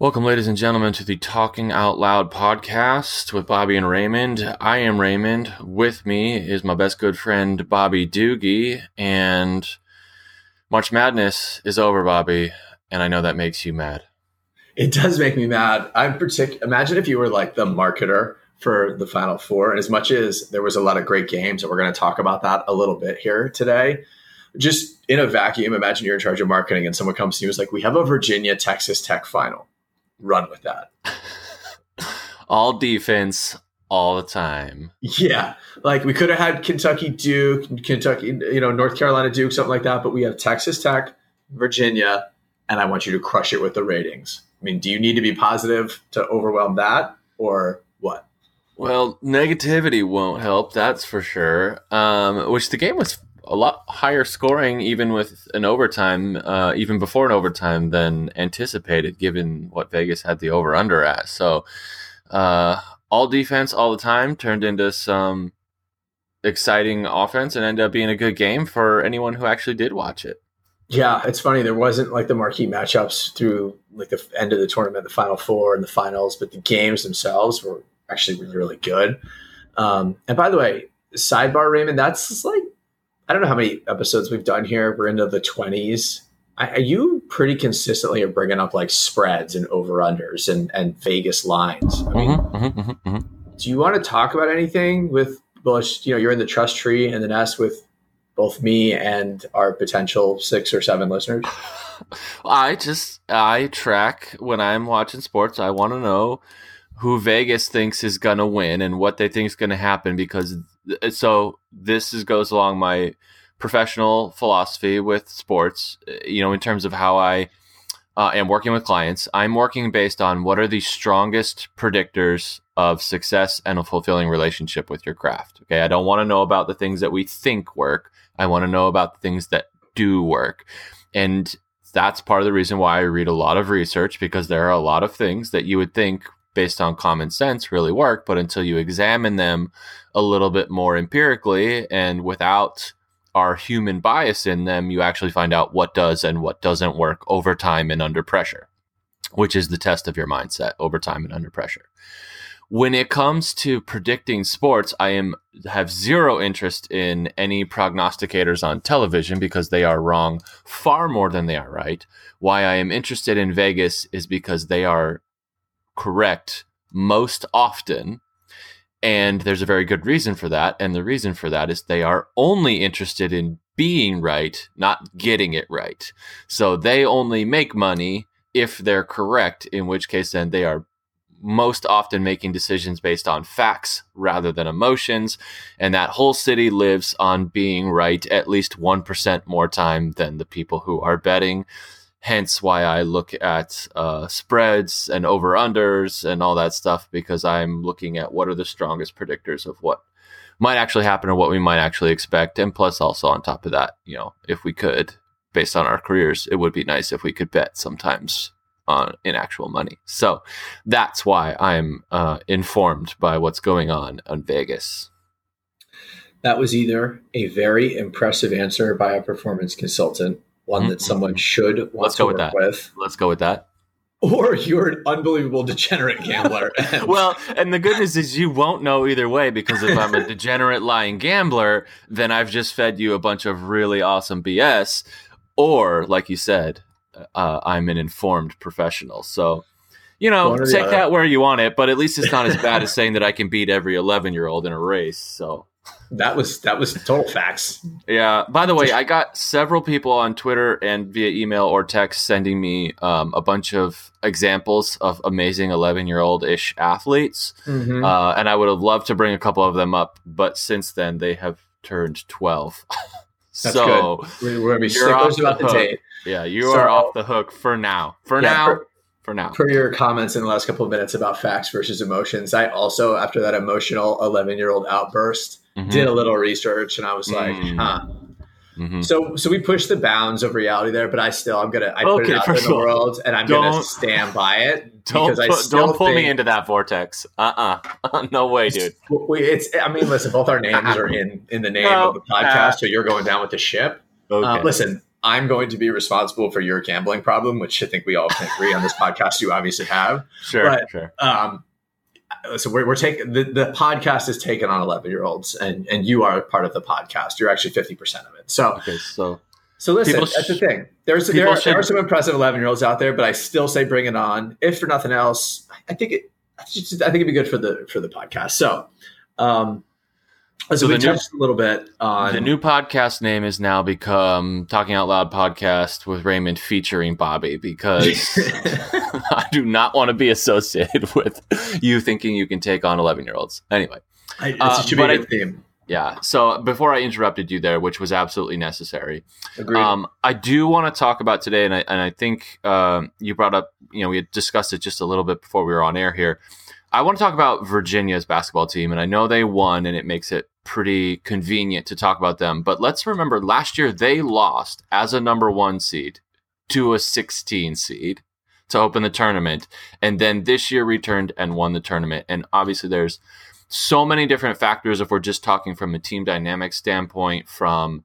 Welcome, ladies and gentlemen, to the Talking Out Loud podcast with Bobby and Raymond. I am Raymond. With me is my best good friend, Bobby Doogie. And March Madness is over, Bobby. And I know that makes you mad. It does make me mad. I'm particular. Imagine if you were like the marketer for the Final Four. And as much as there was a lot of great games, and we're going to talk about that a little bit here today, just in a vacuum, imagine you're in charge of marketing and someone comes to you and is like, we have a Virginia Texas Tech final run with that. all defense all the time. Yeah. Like we could have had Kentucky Duke, Kentucky, you know, North Carolina Duke, something like that, but we have Texas Tech, Virginia, and I want you to crush it with the ratings. I mean, do you need to be positive to overwhelm that or what? Well, negativity won't help, that's for sure. Um, which the game was a lot higher scoring, even with an overtime, uh, even before an overtime than anticipated, given what Vegas had the over under at. So, uh, all defense all the time turned into some exciting offense and ended up being a good game for anyone who actually did watch it. Yeah, it's funny. There wasn't like the marquee matchups through like the end of the tournament, the final four and the finals, but the games themselves were actually really, really good. Um, and by the way, sidebar, Raymond, that's like I don't know how many episodes we've done here. We're into the 20s. Are you pretty consistently are bringing up like spreads and over unders and, and Vegas lines? I mean, mm-hmm, mm-hmm, mm-hmm, mm-hmm. do you want to talk about anything with, well, you know, you're in the trust tree and the nest with both me and our potential six or seven listeners? I just, I track when I'm watching sports. I want to know who Vegas thinks is going to win and what they think is going to happen because so this is, goes along my professional philosophy with sports. You know, in terms of how I uh, am working with clients, I'm working based on what are the strongest predictors of success and a fulfilling relationship with your craft. Okay, I don't want to know about the things that we think work. I want to know about the things that do work, and that's part of the reason why I read a lot of research because there are a lot of things that you would think based on common sense really work, but until you examine them a little bit more empirically and without our human bias in them, you actually find out what does and what doesn't work over time and under pressure, which is the test of your mindset over time and under pressure. When it comes to predicting sports, I am have zero interest in any prognosticators on television because they are wrong far more than they are right. Why I am interested in Vegas is because they are correct most often. And there's a very good reason for that. And the reason for that is they are only interested in being right, not getting it right. So they only make money if they're correct, in which case then they are most often making decisions based on facts rather than emotions. And that whole city lives on being right at least 1% more time than the people who are betting hence why I look at uh, spreads and over unders and all that stuff because I'm looking at what are the strongest predictors of what might actually happen or what we might actually expect. And plus, also on top of that, you know, if we could, based on our careers, it would be nice if we could bet sometimes on in actual money. So that's why I'm uh, informed by what's going on in Vegas. That was either a very impressive answer by a performance consultant one mm-hmm. that someone should want Let's to go with, that. with. Let's go with that. Or you're an unbelievable degenerate gambler. well, and the good news is you won't know either way because if I'm a degenerate lying gambler, then I've just fed you a bunch of really awesome BS. Or, like you said, uh, I'm an informed professional. So, you know, take that where you want it, but at least it's not as bad as saying that I can beat every 11 year old in a race. So, that was that was total facts. Yeah. By the way, I got several people on Twitter and via email or text sending me um, a bunch of examples of amazing eleven-year-old ish athletes, mm-hmm. uh, and I would have loved to bring a couple of them up, but since then they have turned twelve. so good. We're, gonna be sticklers about the, the date. Yeah, you so, are off the hook for now. For yeah, now. For, for now. Per your comments in the last couple of minutes about facts versus emotions, I also, after that emotional 11 year old outburst, mm-hmm. did a little research and I was like, mm-hmm. huh. Mm-hmm. So, so we push the bounds of reality there, but I still, I'm gonna, I put it out in the world, and I'm gonna stand by it don't put, don't pull me into that vortex. Uh, uh-uh. uh no way, dude. It's, I mean, listen, both our names are in in the name no, of the podcast, uh, so you're going down with the ship. Uh, okay. Uh, listen, I'm going to be responsible for your gambling problem, which I think we all can agree on this podcast you obviously have. Sure, but, sure. Um, so we're, we're taking the, the podcast is taken on 11 year olds and and you are part of the podcast. You're actually 50% of it. So okay so so listen that's the thing. There's there are, there are some impressive 11 year olds out there but i still say bring it on. If for nothing else i think it i think it'd be good for the for the podcast. So um so, so we touched new, a little bit on the new podcast name has now become Talking Out Loud podcast with Raymond featuring Bobby because I do not want to be associated with you thinking you can take on eleven year olds. Anyway, I, uh, be a theme. Yeah. So before I interrupted you there, which was absolutely necessary, um, I do want to talk about today, and I and I think um, you brought up, you know, we had discussed it just a little bit before we were on air here. I want to talk about Virginia's basketball team, and I know they won, and it makes it pretty convenient to talk about them. But let's remember last year they lost as a number one seed to a 16 seed to open the tournament. And then this year returned and won the tournament. And obviously, there's so many different factors if we're just talking from a team dynamic standpoint, from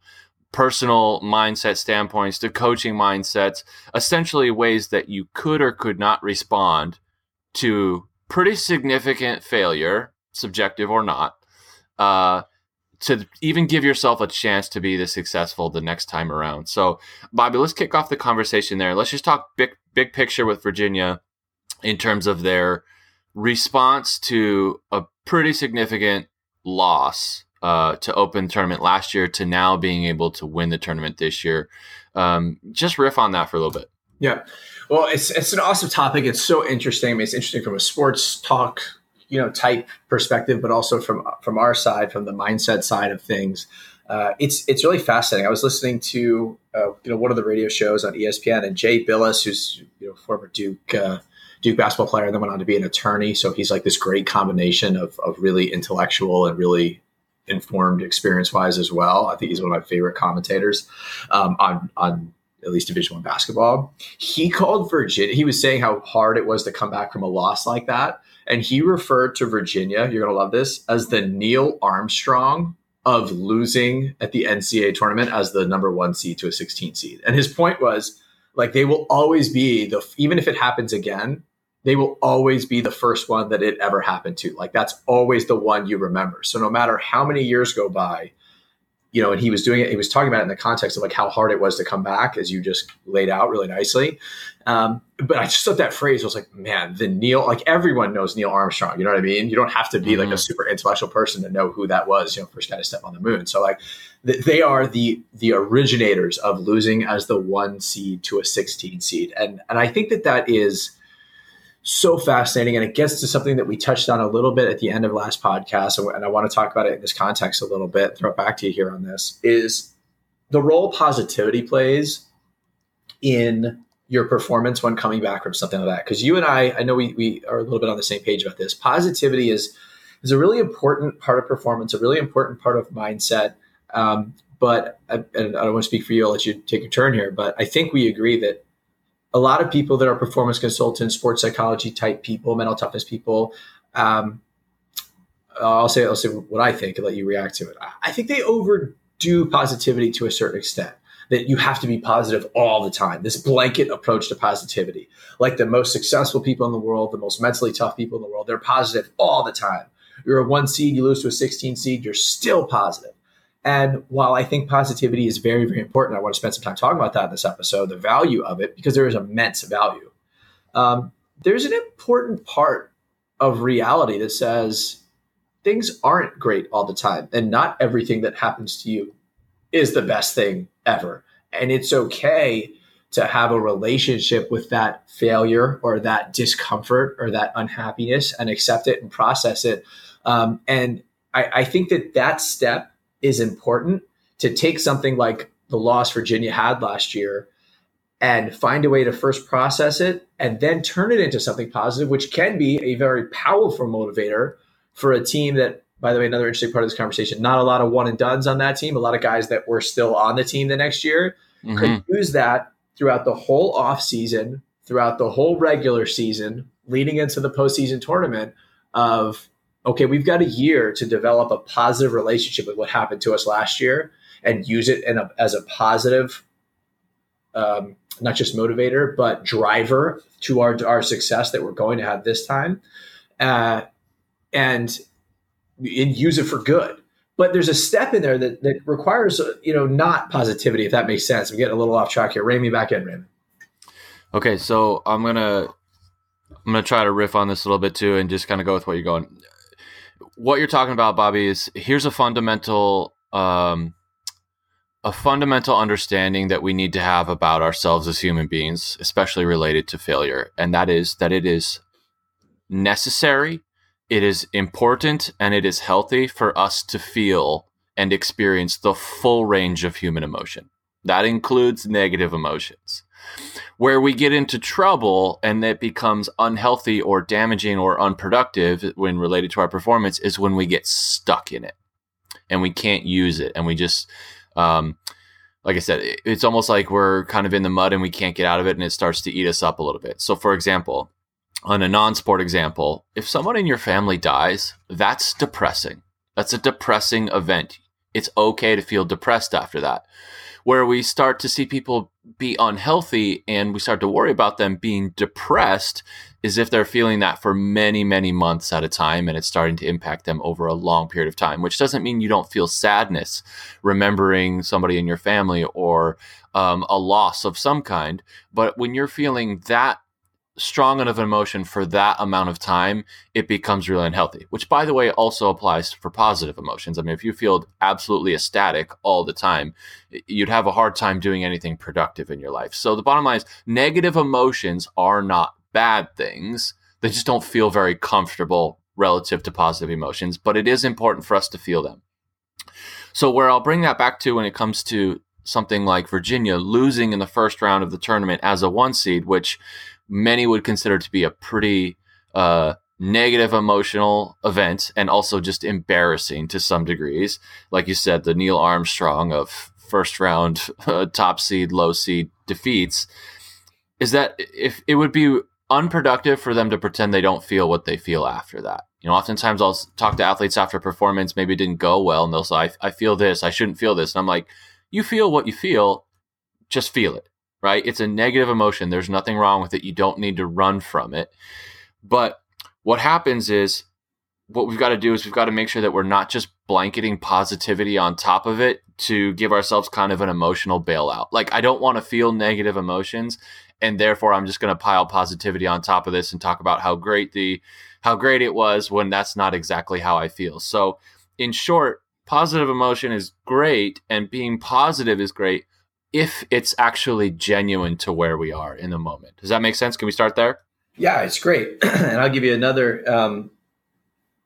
personal mindset standpoints to coaching mindsets, essentially ways that you could or could not respond to pretty significant failure, subjective or not, uh, to even give yourself a chance to be this successful the next time around. So, Bobby, let's kick off the conversation there. Let's just talk big big picture with Virginia in terms of their response to a pretty significant loss uh, to open tournament last year to now being able to win the tournament this year. Um, just riff on that for a little bit. Yeah. Well, it's it's an awesome topic. It's so interesting. I mean, it's interesting from a sports talk you know type perspective, but also from from our side, from the mindset side of things. Uh, it's it's really fascinating. I was listening to uh, you know one of the radio shows on ESPN, and Jay Bilas, who's you know former Duke uh, Duke basketball player, and then went on to be an attorney. So he's like this great combination of of really intellectual and really informed experience wise as well. I think he's one of my favorite commentators um, on on at least Division One basketball. He called Virginia. He was saying how hard it was to come back from a loss like that, and he referred to Virginia, you're going to love this, as the Neil Armstrong of losing at the NCAA tournament as the number one seed to a 16 seed. And his point was like, they will always be the, even if it happens again, they will always be the first one that it ever happened to. Like, that's always the one you remember. So no matter how many years go by, you know, and he was doing it, he was talking about it in the context of like how hard it was to come back, as you just laid out really nicely. Um, but I just thought that phrase was like, man, the Neil, like everyone knows Neil Armstrong. You know what I mean? You don't have to be mm-hmm. like a mm-hmm. super intellectual person to know who that was. You know, first guy to step on the moon. So like, th- they are the the originators of losing as the one seed to a 16 seed, and and I think that that is so fascinating. And it gets to something that we touched on a little bit at the end of last podcast. And I want to talk about it in this context a little bit, throw it back to you here on this is the role positivity plays in your performance when coming back from something like that. Cause you and I, I know we, we are a little bit on the same page about this. Positivity is, is a really important part of performance, a really important part of mindset. Um, but I, I don't want to speak for you. I'll let you take your turn here. But I think we agree that a lot of people that are performance consultants, sports psychology type people, mental toughness people. Um, I'll say I'll say what I think and let you react to it. I think they overdo positivity to a certain extent. That you have to be positive all the time. This blanket approach to positivity, like the most successful people in the world, the most mentally tough people in the world, they're positive all the time. You're a one seed, you lose to a 16 seed, you're still positive. And while I think positivity is very, very important, I want to spend some time talking about that in this episode, the value of it, because there is immense value. Um, there's an important part of reality that says things aren't great all the time, and not everything that happens to you is the best thing ever. And it's okay to have a relationship with that failure or that discomfort or that unhappiness and accept it and process it. Um, and I, I think that that step is important to take something like the loss Virginia had last year and find a way to first process it and then turn it into something positive, which can be a very powerful motivator for a team that, by the way, another interesting part of this conversation, not a lot of one and dones on that team. A lot of guys that were still on the team the next year mm-hmm. could use that throughout the whole off season, throughout the whole regular season, leading into the postseason tournament of okay, we've got a year to develop a positive relationship with what happened to us last year and use it a, as a positive um, not just motivator, but driver to our, our success that we're going to have this time. Uh, and, and use it for good. But there's a step in there that, that requires, you know, not positivity, if that makes sense. I'm getting a little off track here. Rein me back in, Raymond. Okay, so I'm gonna I'm gonna try to riff on this a little bit too, and just kind of go with what you're going. What you're talking about, Bobby, is here's a fundamental um, a fundamental understanding that we need to have about ourselves as human beings, especially related to failure, and that is that it is necessary, it is important, and it is healthy for us to feel and experience the full range of human emotion. That includes negative emotions. Where we get into trouble and that becomes unhealthy or damaging or unproductive when related to our performance is when we get stuck in it and we can't use it and we just um, like I said, it's almost like we're kind of in the mud and we can't get out of it and it starts to eat us up a little bit. So, for example, on a non sport example, if someone in your family dies, that's depressing. That's a depressing event. It's okay to feel depressed after that. Where we start to see people be unhealthy and we start to worry about them being depressed is if they're feeling that for many, many months at a time and it's starting to impact them over a long period of time, which doesn't mean you don't feel sadness remembering somebody in your family or um, a loss of some kind. But when you're feeling that strong enough emotion for that amount of time, it becomes really unhealthy, which by the way also applies for positive emotions. I mean, if you feel absolutely ecstatic all the time, you'd have a hard time doing anything productive in your life. So the bottom line is negative emotions are not bad things. They just don't feel very comfortable relative to positive emotions, but it is important for us to feel them. So where I'll bring that back to when it comes to something like Virginia losing in the first round of the tournament as a one seed, which many would consider to be a pretty uh, negative emotional event and also just embarrassing to some degrees. Like you said, the Neil Armstrong of first round uh, top seed, low seed defeats is that if it would be unproductive for them to pretend they don't feel what they feel after that. You know, oftentimes I'll talk to athletes after performance, maybe it didn't go well, and they'll say, I, I feel this, I shouldn't feel this. And I'm like, you feel what you feel, just feel it right? It's a negative emotion. There's nothing wrong with it. You don't need to run from it. But what happens is what we've got to do is we've got to make sure that we're not just blanketing positivity on top of it to give ourselves kind of an emotional bailout. Like, I don't want to feel negative emotions. And therefore, I'm just going to pile positivity on top of this and talk about how great the how great it was when that's not exactly how I feel. So, in short, positive emotion is great and being positive is great, if it's actually genuine to where we are in the moment. Does that make sense? Can we start there? Yeah, it's great. and I'll give you another, um,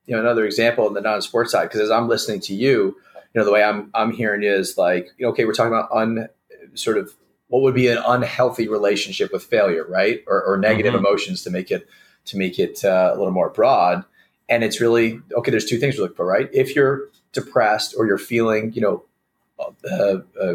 you know, another example on the non-sports side. Because as I'm listening to you, you know, the way I'm I'm hearing is like, you know, okay, we're talking about un sort of what would be an unhealthy relationship with failure, right? Or, or negative mm-hmm. emotions to make it to make it uh, a little more broad. And it's really okay. There's two things we're looking for, right? If you're depressed or you're feeling, you know, uh, uh,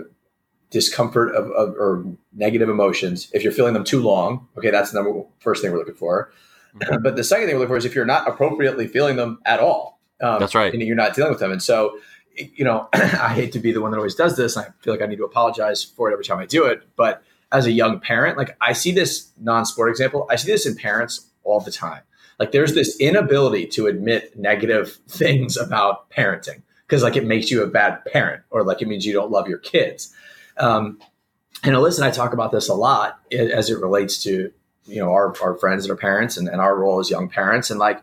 discomfort of, of, or negative emotions. If you're feeling them too long, okay, that's the number first thing we're looking for. Mm-hmm. But the second thing we're looking for is if you're not appropriately feeling them at all. Um, that's right. And you're not dealing with them. And so, you know, I hate to be the one that always does this. I feel like I need to apologize for it every time I do it. But as a young parent, like I see this non-sport example, I see this in parents all the time. Like there's this inability to admit negative things about parenting because like it makes you a bad parent or like it means you don't love your kids. Um, and Alyssa and I talk about this a lot as it relates to you know our, our friends and our parents and, and our role as young parents. And like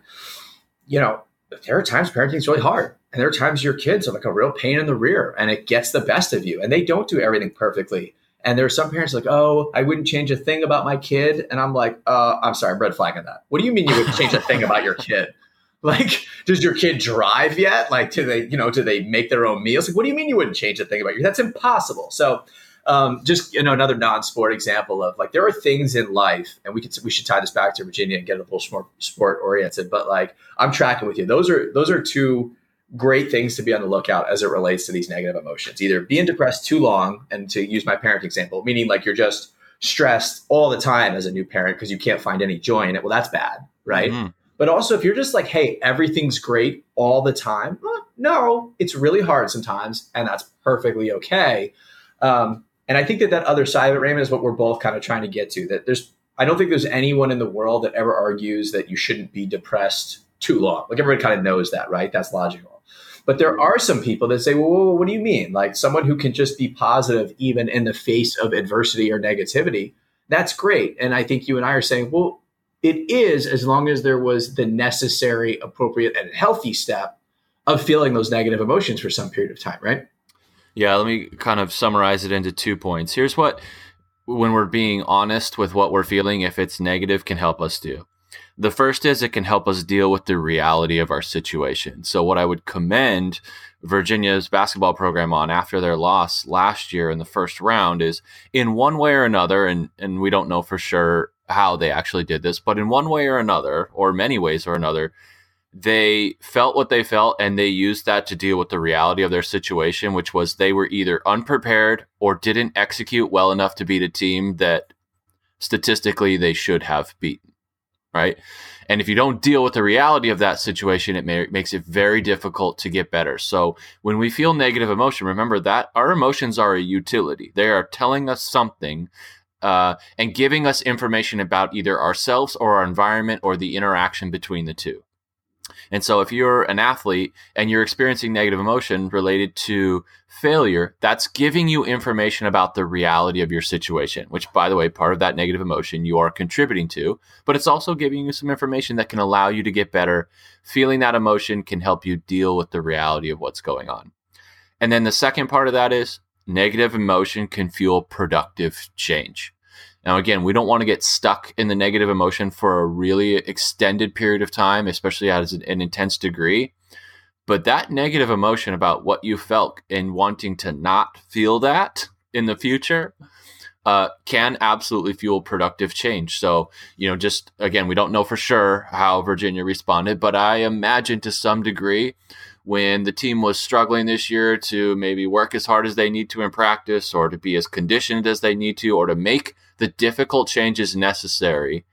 you know there are times parenting is really hard. And there are times your kids are like a real pain in the rear and it gets the best of you and they don't do everything perfectly. And there are some parents like oh i wouldn't change a thing about my kid. And i'm like uh, i'm sorry i'm red flagging that. What do you mean you would change a thing about your kid like does your kid drive yet like do they you know do they make their own meals like what do you mean you wouldn't change a thing about you? that's impossible so um, just you know another non-sport example of like there are things in life, and we could we should tie this back to Virginia and get a little more sport oriented. But like I'm tracking with you. Those are those are two great things to be on the lookout as it relates to these negative emotions. Either being depressed too long, and to use my parent example, meaning like you're just stressed all the time as a new parent because you can't find any joy in it. Well, that's bad, right? Mm-hmm. But also, if you're just like, hey, everything's great all the time, well, no, it's really hard sometimes, and that's perfectly okay. Um, and I think that that other side of it, Raymond, is what we're both kind of trying to get to. That there's, I don't think there's anyone in the world that ever argues that you shouldn't be depressed too long. Like everybody kind of knows that, right? That's logical. But there are some people that say, well, what do you mean? Like someone who can just be positive even in the face of adversity or negativity. That's great. And I think you and I are saying, well, it is as long as there was the necessary, appropriate, and healthy step of feeling those negative emotions for some period of time, right? Yeah, let me kind of summarize it into two points. Here's what, when we're being honest with what we're feeling, if it's negative, can help us do. The first is it can help us deal with the reality of our situation. So, what I would commend Virginia's basketball program on after their loss last year in the first round is in one way or another, and, and we don't know for sure how they actually did this, but in one way or another, or many ways or another, they felt what they felt and they used that to deal with the reality of their situation, which was they were either unprepared or didn't execute well enough to beat a team that statistically they should have beaten. Right. And if you don't deal with the reality of that situation, it may, makes it very difficult to get better. So when we feel negative emotion, remember that our emotions are a utility. They are telling us something uh, and giving us information about either ourselves or our environment or the interaction between the two. And so if you're an athlete and you're experiencing negative emotion related to failure, that's giving you information about the reality of your situation, which by the way, part of that negative emotion you are contributing to, but it's also giving you some information that can allow you to get better. Feeling that emotion can help you deal with the reality of what's going on. And then the second part of that is negative emotion can fuel productive change. Now, again, we don't want to get stuck in the negative emotion for a really extended period of time, especially at an, intense degree. But that negative emotion about what you felt and wanting to not feel that in the future uh, can absolutely fuel productive change. So, you know, just again, we don't know for sure how Virginia responded, but I imagine to some degree when the team was struggling this year to maybe work as hard as they need to in practice or to be as conditioned as they need to or to make the difficult changes necessary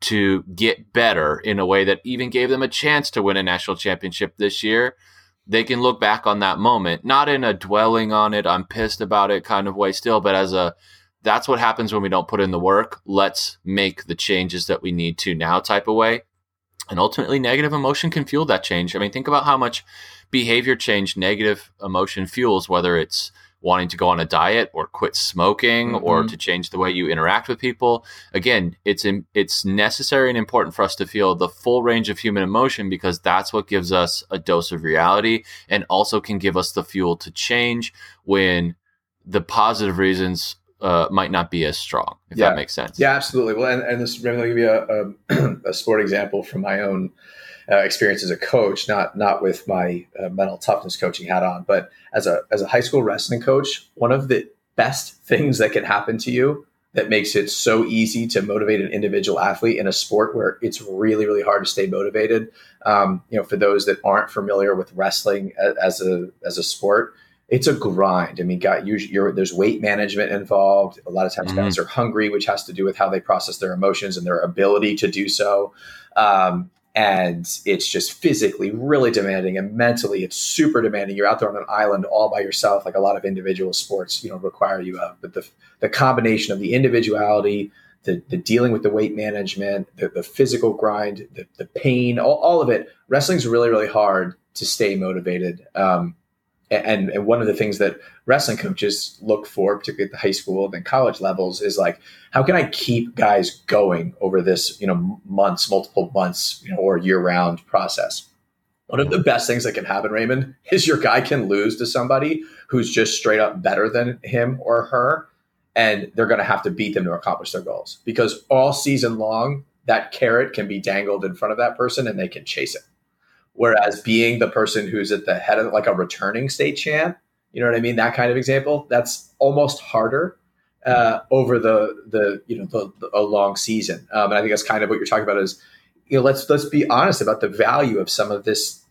to get better in a way that even gave them a chance to win a national championship this year, they can look back on that moment, not in a dwelling on it, I'm pissed about it kind of way still, but as a that's what happens when we don't put in the work. Let's make the changes that we need to now type of way. And ultimately, negative emotion can fuel that change. I mean, think about how much behavior change negative emotion fuels, whether it's wanting to go on a diet or quit smoking mm-hmm. or to change the way you interact with people. Again, it's in, it's necessary and important for us to feel the full range of human emotion because that's what gives us a dose of reality and also can give us the fuel to change when the positive reasons uh, might not be as strong, if yeah. that makes sense. Yeah, absolutely. Well, and, and this, let me give you a, a, a sport example from my own uh, experience as a coach, not not with my uh, mental toughness coaching hat on, but as a as a high school wrestling coach, one of the best things that can happen to you that makes it so easy to motivate an individual athlete in a sport where it's really really hard to stay motivated. Um, you know, for those that aren't familiar with wrestling as a as a sport, it's a grind. I mean, got usually there's weight management involved. A lot of times, mm-hmm. guys are hungry, which has to do with how they process their emotions and their ability to do so. Um, and it's just physically really demanding and mentally it's super demanding you're out there on an island all by yourself like a lot of individual sports you know require you of but the, the combination of the individuality the, the dealing with the weight management the, the physical grind the, the pain all, all of it wrestling's really really hard to stay motivated um, and and one of the things that wrestling coaches look for, particularly at the high school and then college levels, is like how can I keep guys going over this you know months, multiple months, you know, or year round process. One of the best things that can happen, Raymond, is your guy can lose to somebody who's just straight up better than him or her, and they're going to have to beat them to accomplish their goals because all season long that carrot can be dangled in front of that person and they can chase it. Whereas being the person who's at the head of like a returning state champ, you know what I mean? That kind of example, that's almost harder uh, over the the you know the, the, a long season. Um, and I think that's kind of what you're talking about is you know let's let's be honest about the value of some of this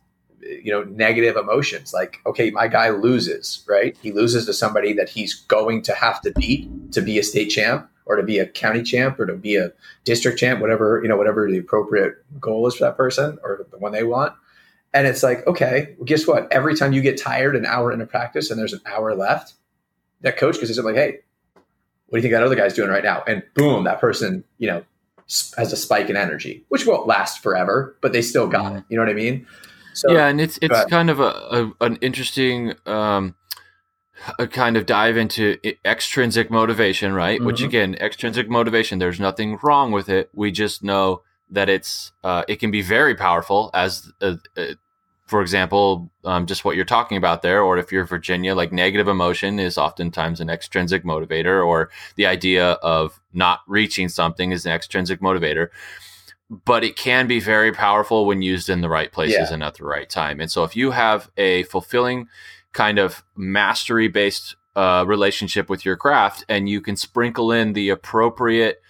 you know negative emotions like okay my guy loses right he loses to somebody that he's going to have to beat to be a state champ or to be a county champ or to be a district champ whatever you know whatever the appropriate goal is for that person or the one they want and it's like, okay, well, guess what? Every time you get tired an hour into practice and there's an hour left, that coach can say something like, hey, what do you think that other guy's doing right now? And boom, that person, you know, has a spike in energy, which won't last forever, but they still got it. You know what I mean? So, yeah, and it's it's kind of a, a an interesting um, a kind of dive into extrinsic motivation, right? Mm-hmm. Which again, extrinsic motivation, there's nothing wrong with it. We just know that it's uh, it can be very powerful as a, a, for example, um, just what you're talking about there, or if you're Virginia, like negative emotion is oftentimes an extrinsic motivator, or the idea of not reaching something is an extrinsic motivator. But it can be very powerful when used in the right places yeah. and at the right time. And so, if you have a fulfilling kind of mastery based uh, relationship with your craft, and you can sprinkle in the appropriate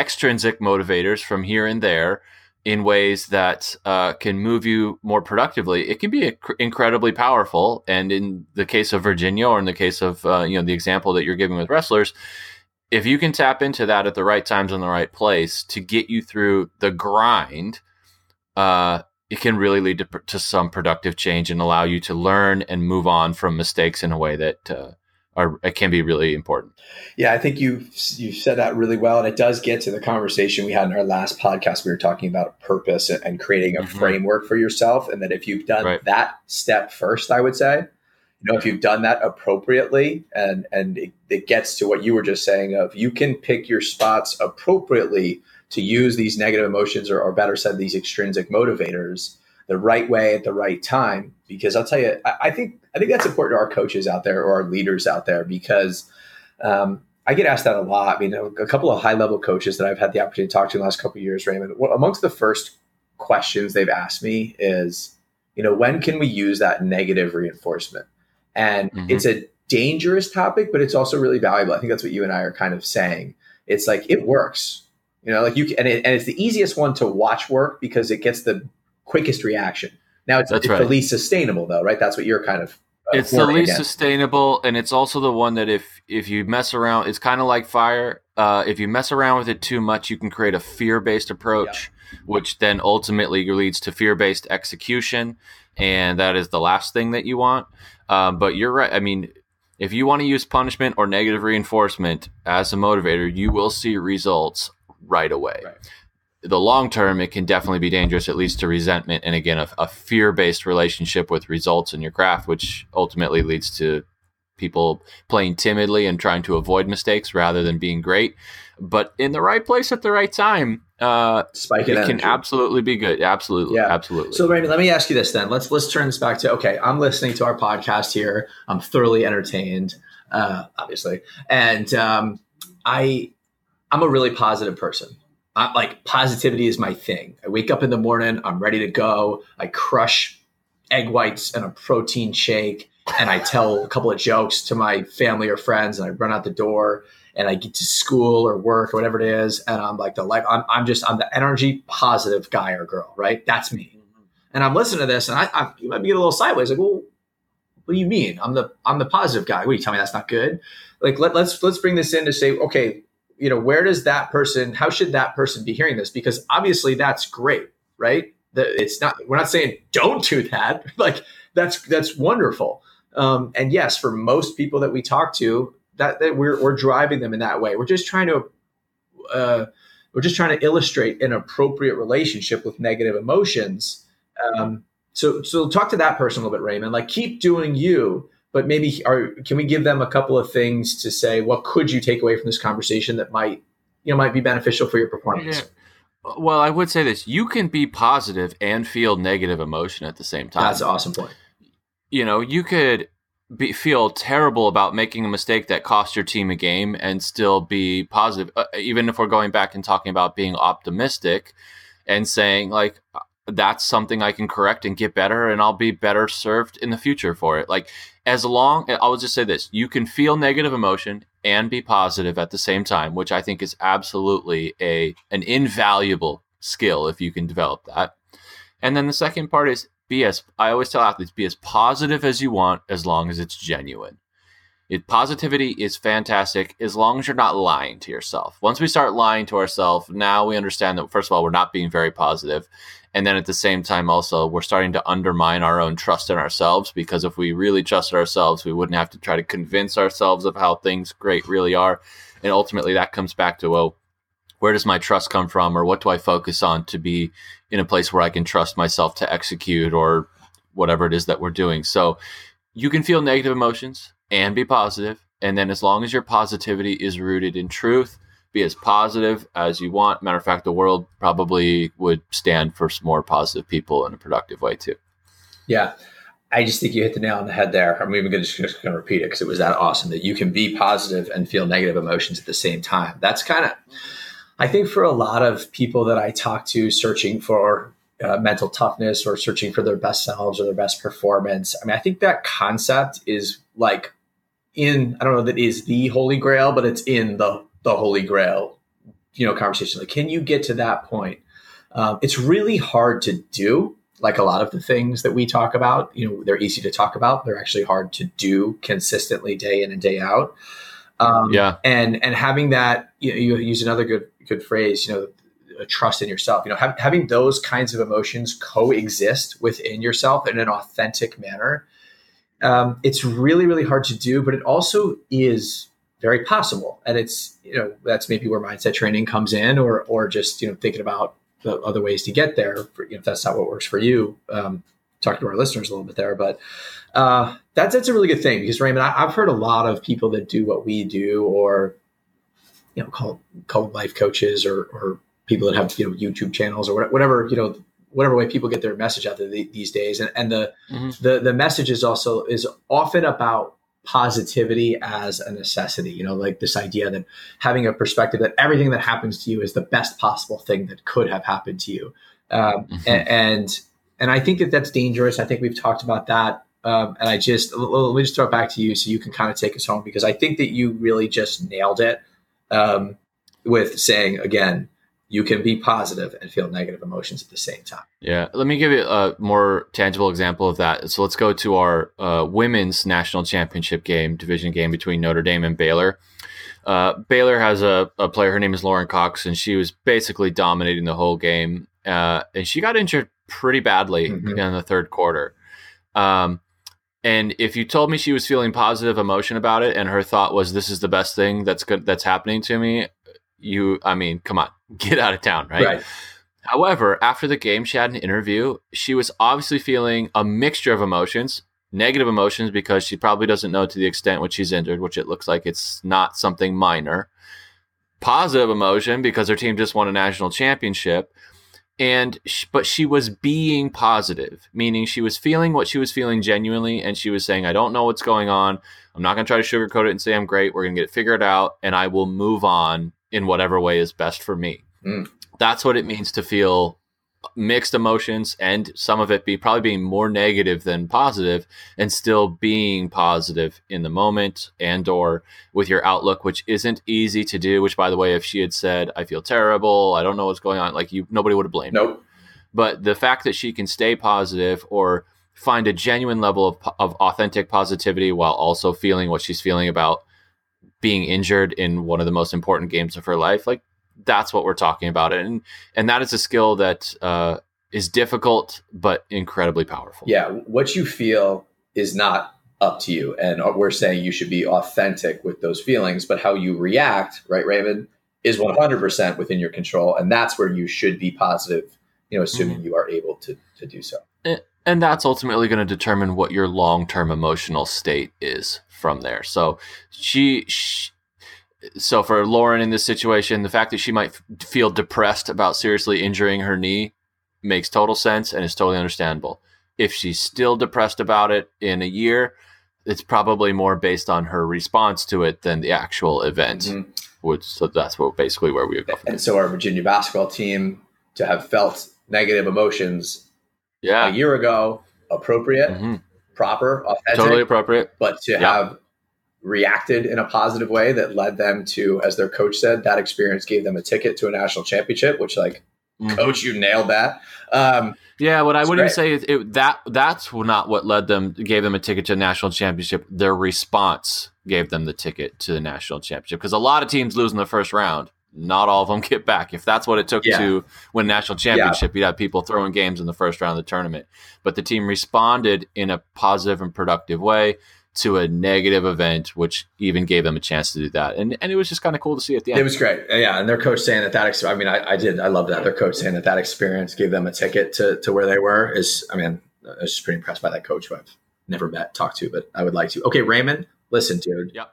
extrinsic motivators from here and there in ways that uh, can move you more productively, it can be inc- incredibly powerful. And in the case of Virginia, or in the case of uh, you know the example that you're giving with wrestlers, if you can tap into that at the right times in the right place to get you through the grind, uh, it can really lead to, to, some productive change and allow you to learn and move on from mistakes in a way that uh, are it can be really important. Yeah, I think you you said that really well, and it does get to the conversation we had in our last podcast. We were talking about purpose and, and creating a mm-hmm. framework for yourself, and that if you've done right. that step first, I would say, you know, if you've done that appropriately, and and it, it gets to what you were just saying of you can pick your spots appropriately to use these negative emotions, or, or better said, these extrinsic motivators the right way at the right time. Because I'll tell you, I, I think I think that's important to our coaches out there or our leaders out there because um, I get asked that a lot. I mean, a couple of high level coaches that I've had the opportunity to talk to in the last couple of years, Raymond. Amongst the first questions they've asked me is, you know, when can we use that negative reinforcement? And mm-hmm. it's a dangerous topic, but it's also really valuable. I think that's what you and I are kind of saying. It's like it works, you know, like you can, and, it, and it's the easiest one to watch work because it gets the quickest reaction. Now it's, it's right. the least sustainable though, right? That's what you're kind of. Uh, it's the least against. sustainable, and it's also the one that if if you mess around, it's kind of like fire. Uh, if you mess around with it too much, you can create a fear based approach, yeah. which then ultimately leads to fear based execution, and that is the last thing that you want. Um, but you're right. I mean, if you want to use punishment or negative reinforcement as a motivator, you will see results right away. Right the long term, it can definitely be dangerous, at least to resentment and again, a, a fear based relationship with results in your craft, which ultimately leads to people playing timidly and trying to avoid mistakes rather than being great. But in the right place at the right time, uh, Spike it can absolutely be good. Absolutely, yeah, absolutely. So, Raymond, let me ask you this then. Let's let's turn this back to okay. I'm listening to our podcast here. I'm thoroughly entertained, uh, obviously, and um, I I'm a really positive person. I, like positivity is my thing. I wake up in the morning, I'm ready to go. I crush egg whites and a protein shake, and I tell a couple of jokes to my family or friends, and I run out the door. And I get to school or work or whatever it is, and I'm like the life. I'm, I'm just I'm the energy positive guy or girl, right? That's me. Mm-hmm. And I'm listening to this, and I, I you might be getting a little sideways, like, well, what do you mean? I'm the I'm the positive guy. What do you tell me that's not good? Like let, let's let's bring this in to say, okay, you know, where does that person, how should that person be hearing this? Because obviously that's great, right? It's not, we're not saying don't do that. Like that's, that's wonderful. Um, and yes, for most people that we talk to, that, that we're, we're driving them in that way. We're just trying to, uh, we're just trying to illustrate an appropriate relationship with negative emotions. Um, so, so talk to that person a little bit, Raymond. Like, keep doing you, but maybe are can we give them a couple of things to say? What could you take away from this conversation that might you know might be beneficial for your performance? Yeah. well i would say this. You can be positive and feel negative emotion at the same time. That's an awesome point. You know you could be, feel terrible about making a mistake that cost your team a game and still be positive uh, even if we're going back and talking about being optimistic and saying like that's something I can correct and get better, and I'll be better served in the future for it. Like as long I will just say this, you can feel negative emotion and be positive at the same time, which I think is absolutely a an invaluable skill if you can develop that. And then the second part is be as I always tell athletes, be as positive as you want as long as it's genuine. It, positivity is fantastic as long as you're not lying to yourself. Once we start lying to ourselves, now we understand that first of all, we're not being very positive, and then at the same time, also, we're starting to undermine our own trust in ourselves because if we really trusted ourselves, we wouldn't have to try to convince ourselves of how things great really are. and ultimately that comes back to well where does my trust come from or what do i focus on to be in a place where i can trust myself to execute or whatever it is that we're doing so you can feel negative emotions and be positive and then as long as your positivity is rooted in truth be as positive as you want matter of fact the world probably would stand for some more positive people in a productive way too yeah I just think you hit the nail on the head there. I'm even just, just going to repeat it because it was that awesome that you can be positive and feel negative emotions at the same time. That's kind of, I think, for a lot of people that I talk to searching for uh, mental toughness or searching for their best selves or their best performance. I mean, I think that concept is like in, I don't know that is the holy grail, but it's in the, the holy grail, you know, conversation. Like, can you get to that point? Um, it's really hard to do like a lot of the things that we talk about, you know, they're easy to talk about. They're actually hard to do consistently day in and day out. Um, yeah. And, and having that, you, know, you use another good, good phrase, you know, trust in yourself, you know, ha- having those kinds of emotions coexist within yourself in an authentic manner. Um, it's really, really hard to do, but it also is very possible. And it's, you know, that's maybe where mindset training comes in or, or just, you know, thinking about the other ways to get there. For, you know, if that's not what works for you, um, talking to our listeners a little bit there. But uh, that's that's a really good thing because Raymond, I, have heard a lot of people that do what we do, or you know, call call life coaches or or people that have you know YouTube channels or whatever you know whatever way people get their message out there these days. And, and the, mm-hmm. the the message is also is often about positivity as a necessity you know like this idea that having a perspective that everything that happens to you is the best possible thing that could have happened to you. Um, mm-hmm. and and i think that that's dangerous. I think we've talked about that. Um, and i just let me just throw it back to you so you can kind of take us home because i think that you really just nailed it um, with saying again you can be positive and feel negative emotions at the same time. Yeah. Let me give you a more tangible example of that. So let's go to our uh, women's national championship game, division game between Notre Dame and Baylor. Uh, Baylor has a, a, player, her name is Lauren Cox, and she was basically dominating the whole game. Uh, and she got injured pretty badly mm-hmm. in the third quarter. Um, and if you told me she was feeling positive emotion about it and her thought was this is the best thing that's good that's happening to me, you I mean, come on, get out of town, right? Right. However, after the game, she had an interview. She was obviously feeling a mixture of emotions, negative emotions because she probably doesn't know to the extent what she's injured, which it looks like it's not something minor. Positive emotion because her team just won a national championship. And she, but she was being positive, meaning she was feeling what she was feeling genuinely, and she was saying, "I don't know what's going on. I'm not going to try to sugarcoat it and say I'm great. We're going to get it figured out, and I will move on in whatever way is best for me. Mm. That's what it means to feel mixed emotions and some of it be probably being more negative than positive and still being positive in the moment and or with your outlook which isn't easy to do which by the way if she had said i feel terrible i don't know what's going on like you nobody would have blamed nope. her but the fact that she can stay positive or find a genuine level of, of authentic positivity while also feeling what she's feeling about being injured in one of the most important games of her life like that's what we're talking about. And and that is a skill that uh, is difficult but incredibly powerful. Yeah what you feel is not up to you. And we're saying you should be authentic with those feelings but how you react right raymond is 100% within your control. And that's where you should be positive you know assuming mm-hmm. you are able to to do so and, that's ultimately going to determine what your long-term emotional state is from there. So she, she so for Lauren in this situation, the fact that she might f- feel depressed about seriously injuring her knee makes total sense and is totally understandable. If she's still depressed about it in a year, it's probably more based on her response to it than the actual event. Mm-hmm. Which so that's what basically where we would go. and so our Virginia basketball team to have felt negative emotions yeah. a year ago appropriate. Mm-hmm proper, authentic, totally appropriate. But to have reacted in a positive way that led them to, as their coach said, that experience gave them a ticket to a national championship. Which, like, mm-hmm. coach, you nailed that. Um, yeah, what I wouldn't great. say is it, that that's not what led them gave them a ticket to a national championship. Their response gave them the ticket to the national championship because a lot of teams lose in the first round not all of them get back. If that's what it took yeah. to win national championship, yeah. you'd have people throwing games in the first round of the tournament. But the team responded in a positive and productive way. to a negative event, which even gave them a chance to do that. And and it was just kind of cool to see at the end. It was great. Uh, yeah. And their coach saying that that, ex- I mean, I, I did, I love that. Their coach saying that that experience gave them a ticket to, to where they were is, I mean, I was just pretty impressed by that coach who I've never met, talked to, but I would like to. Okay, Raymond, listen, dude. Yep.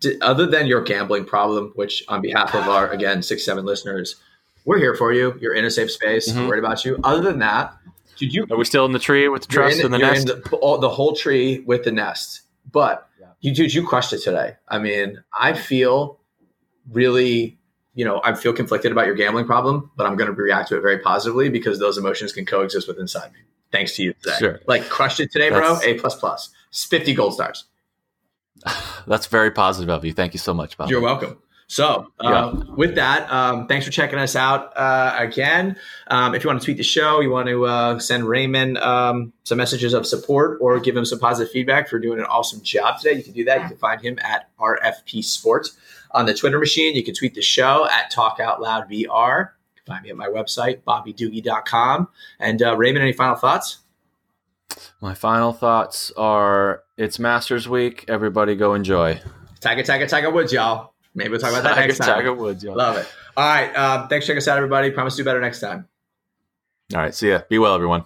D- other than your gambling problem, which on behalf of our, again, six, seven listeners, we're here for you. You're in a safe space. Mhm. We're worried about you. Other than that, did you Are we still in the tree with the trust in, and the you're nest? in the, all, the whole tree with the nest. But Yeah. you, dude, you crushed it today. I mean, I feel really, you know, I feel conflicted about your gambling problem, but I'm going to react to it very positively because those emotions can coexist with inside me. Thanks to you today. Sure. Like crushed it today, bro. A plus plus. 50 gold stars. That's very positive of you. Thank you so much, Bob. You're welcome. So, um, with that, um, thanks for checking us out uh, again. Um, if you want to tweet the show, you want to uh, send Raymond um, some messages of support or give him some positive feedback for doing an awesome job today, you can do that. You can find him at RFP Sports on the Twitter machine. You can tweet the show at Talk Out Loud VR. You can find me at my website, bobbydoogie.com. And uh, Raymond, any final thoughts? My final thoughts are it's Masters Week. Everybody go enjoy. Tiger, Tiger, Tiger Woods, y'all. Maybe we'll talk about that Tiger, next time. Tiger Woods. y'all. Love it. All right. Um, thanks for checking us out, everybody. Promise to do better next time. All right. See ya. Be well, everyone.